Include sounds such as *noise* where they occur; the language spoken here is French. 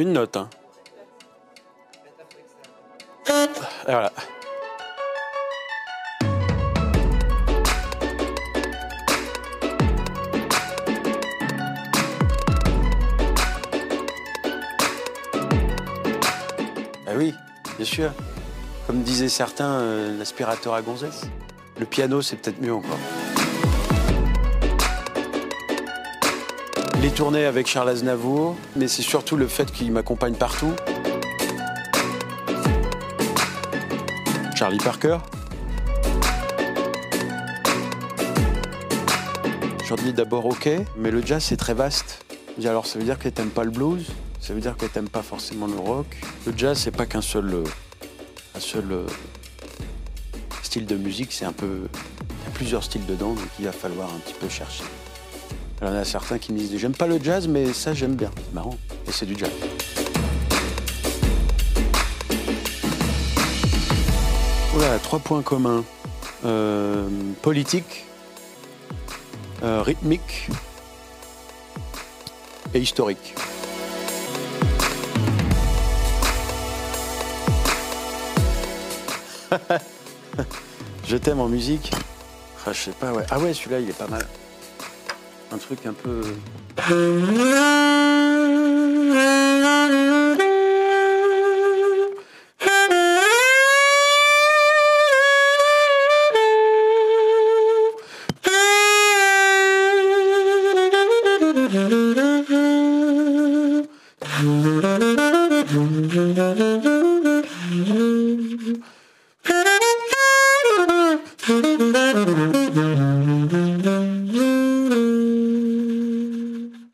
Une note. Hein. Et voilà. Ah oui, bien sûr. Comme disaient certains, euh, l'aspirateur à gonzesse. Le piano, c'est peut-être mieux encore. Les tournées avec Charles Aznavour, mais c'est surtout le fait qu'il m'accompagne partout. Charlie Parker. Je leur dis d'abord ok, mais le jazz c'est très vaste. Alors ça veut dire que t'aimes pas le blues, ça veut dire que t'aimes pas forcément le rock? Le jazz c'est pas qu'un seul, euh, un seul euh, style de musique, c'est un peu, il y a plusieurs styles dedans, donc il va falloir un petit peu chercher. Il y en a certains qui me disent j'aime pas le jazz, mais ça j'aime bien. C'est marrant, et c'est du jazz. Voilà, trois points communs. Euh, politique, euh, rythmique et historique. *laughs* Je t'aime en musique. Ah, je sais pas, ouais. Ah ouais, celui-là, il est pas mal un truc un peu. *laughs*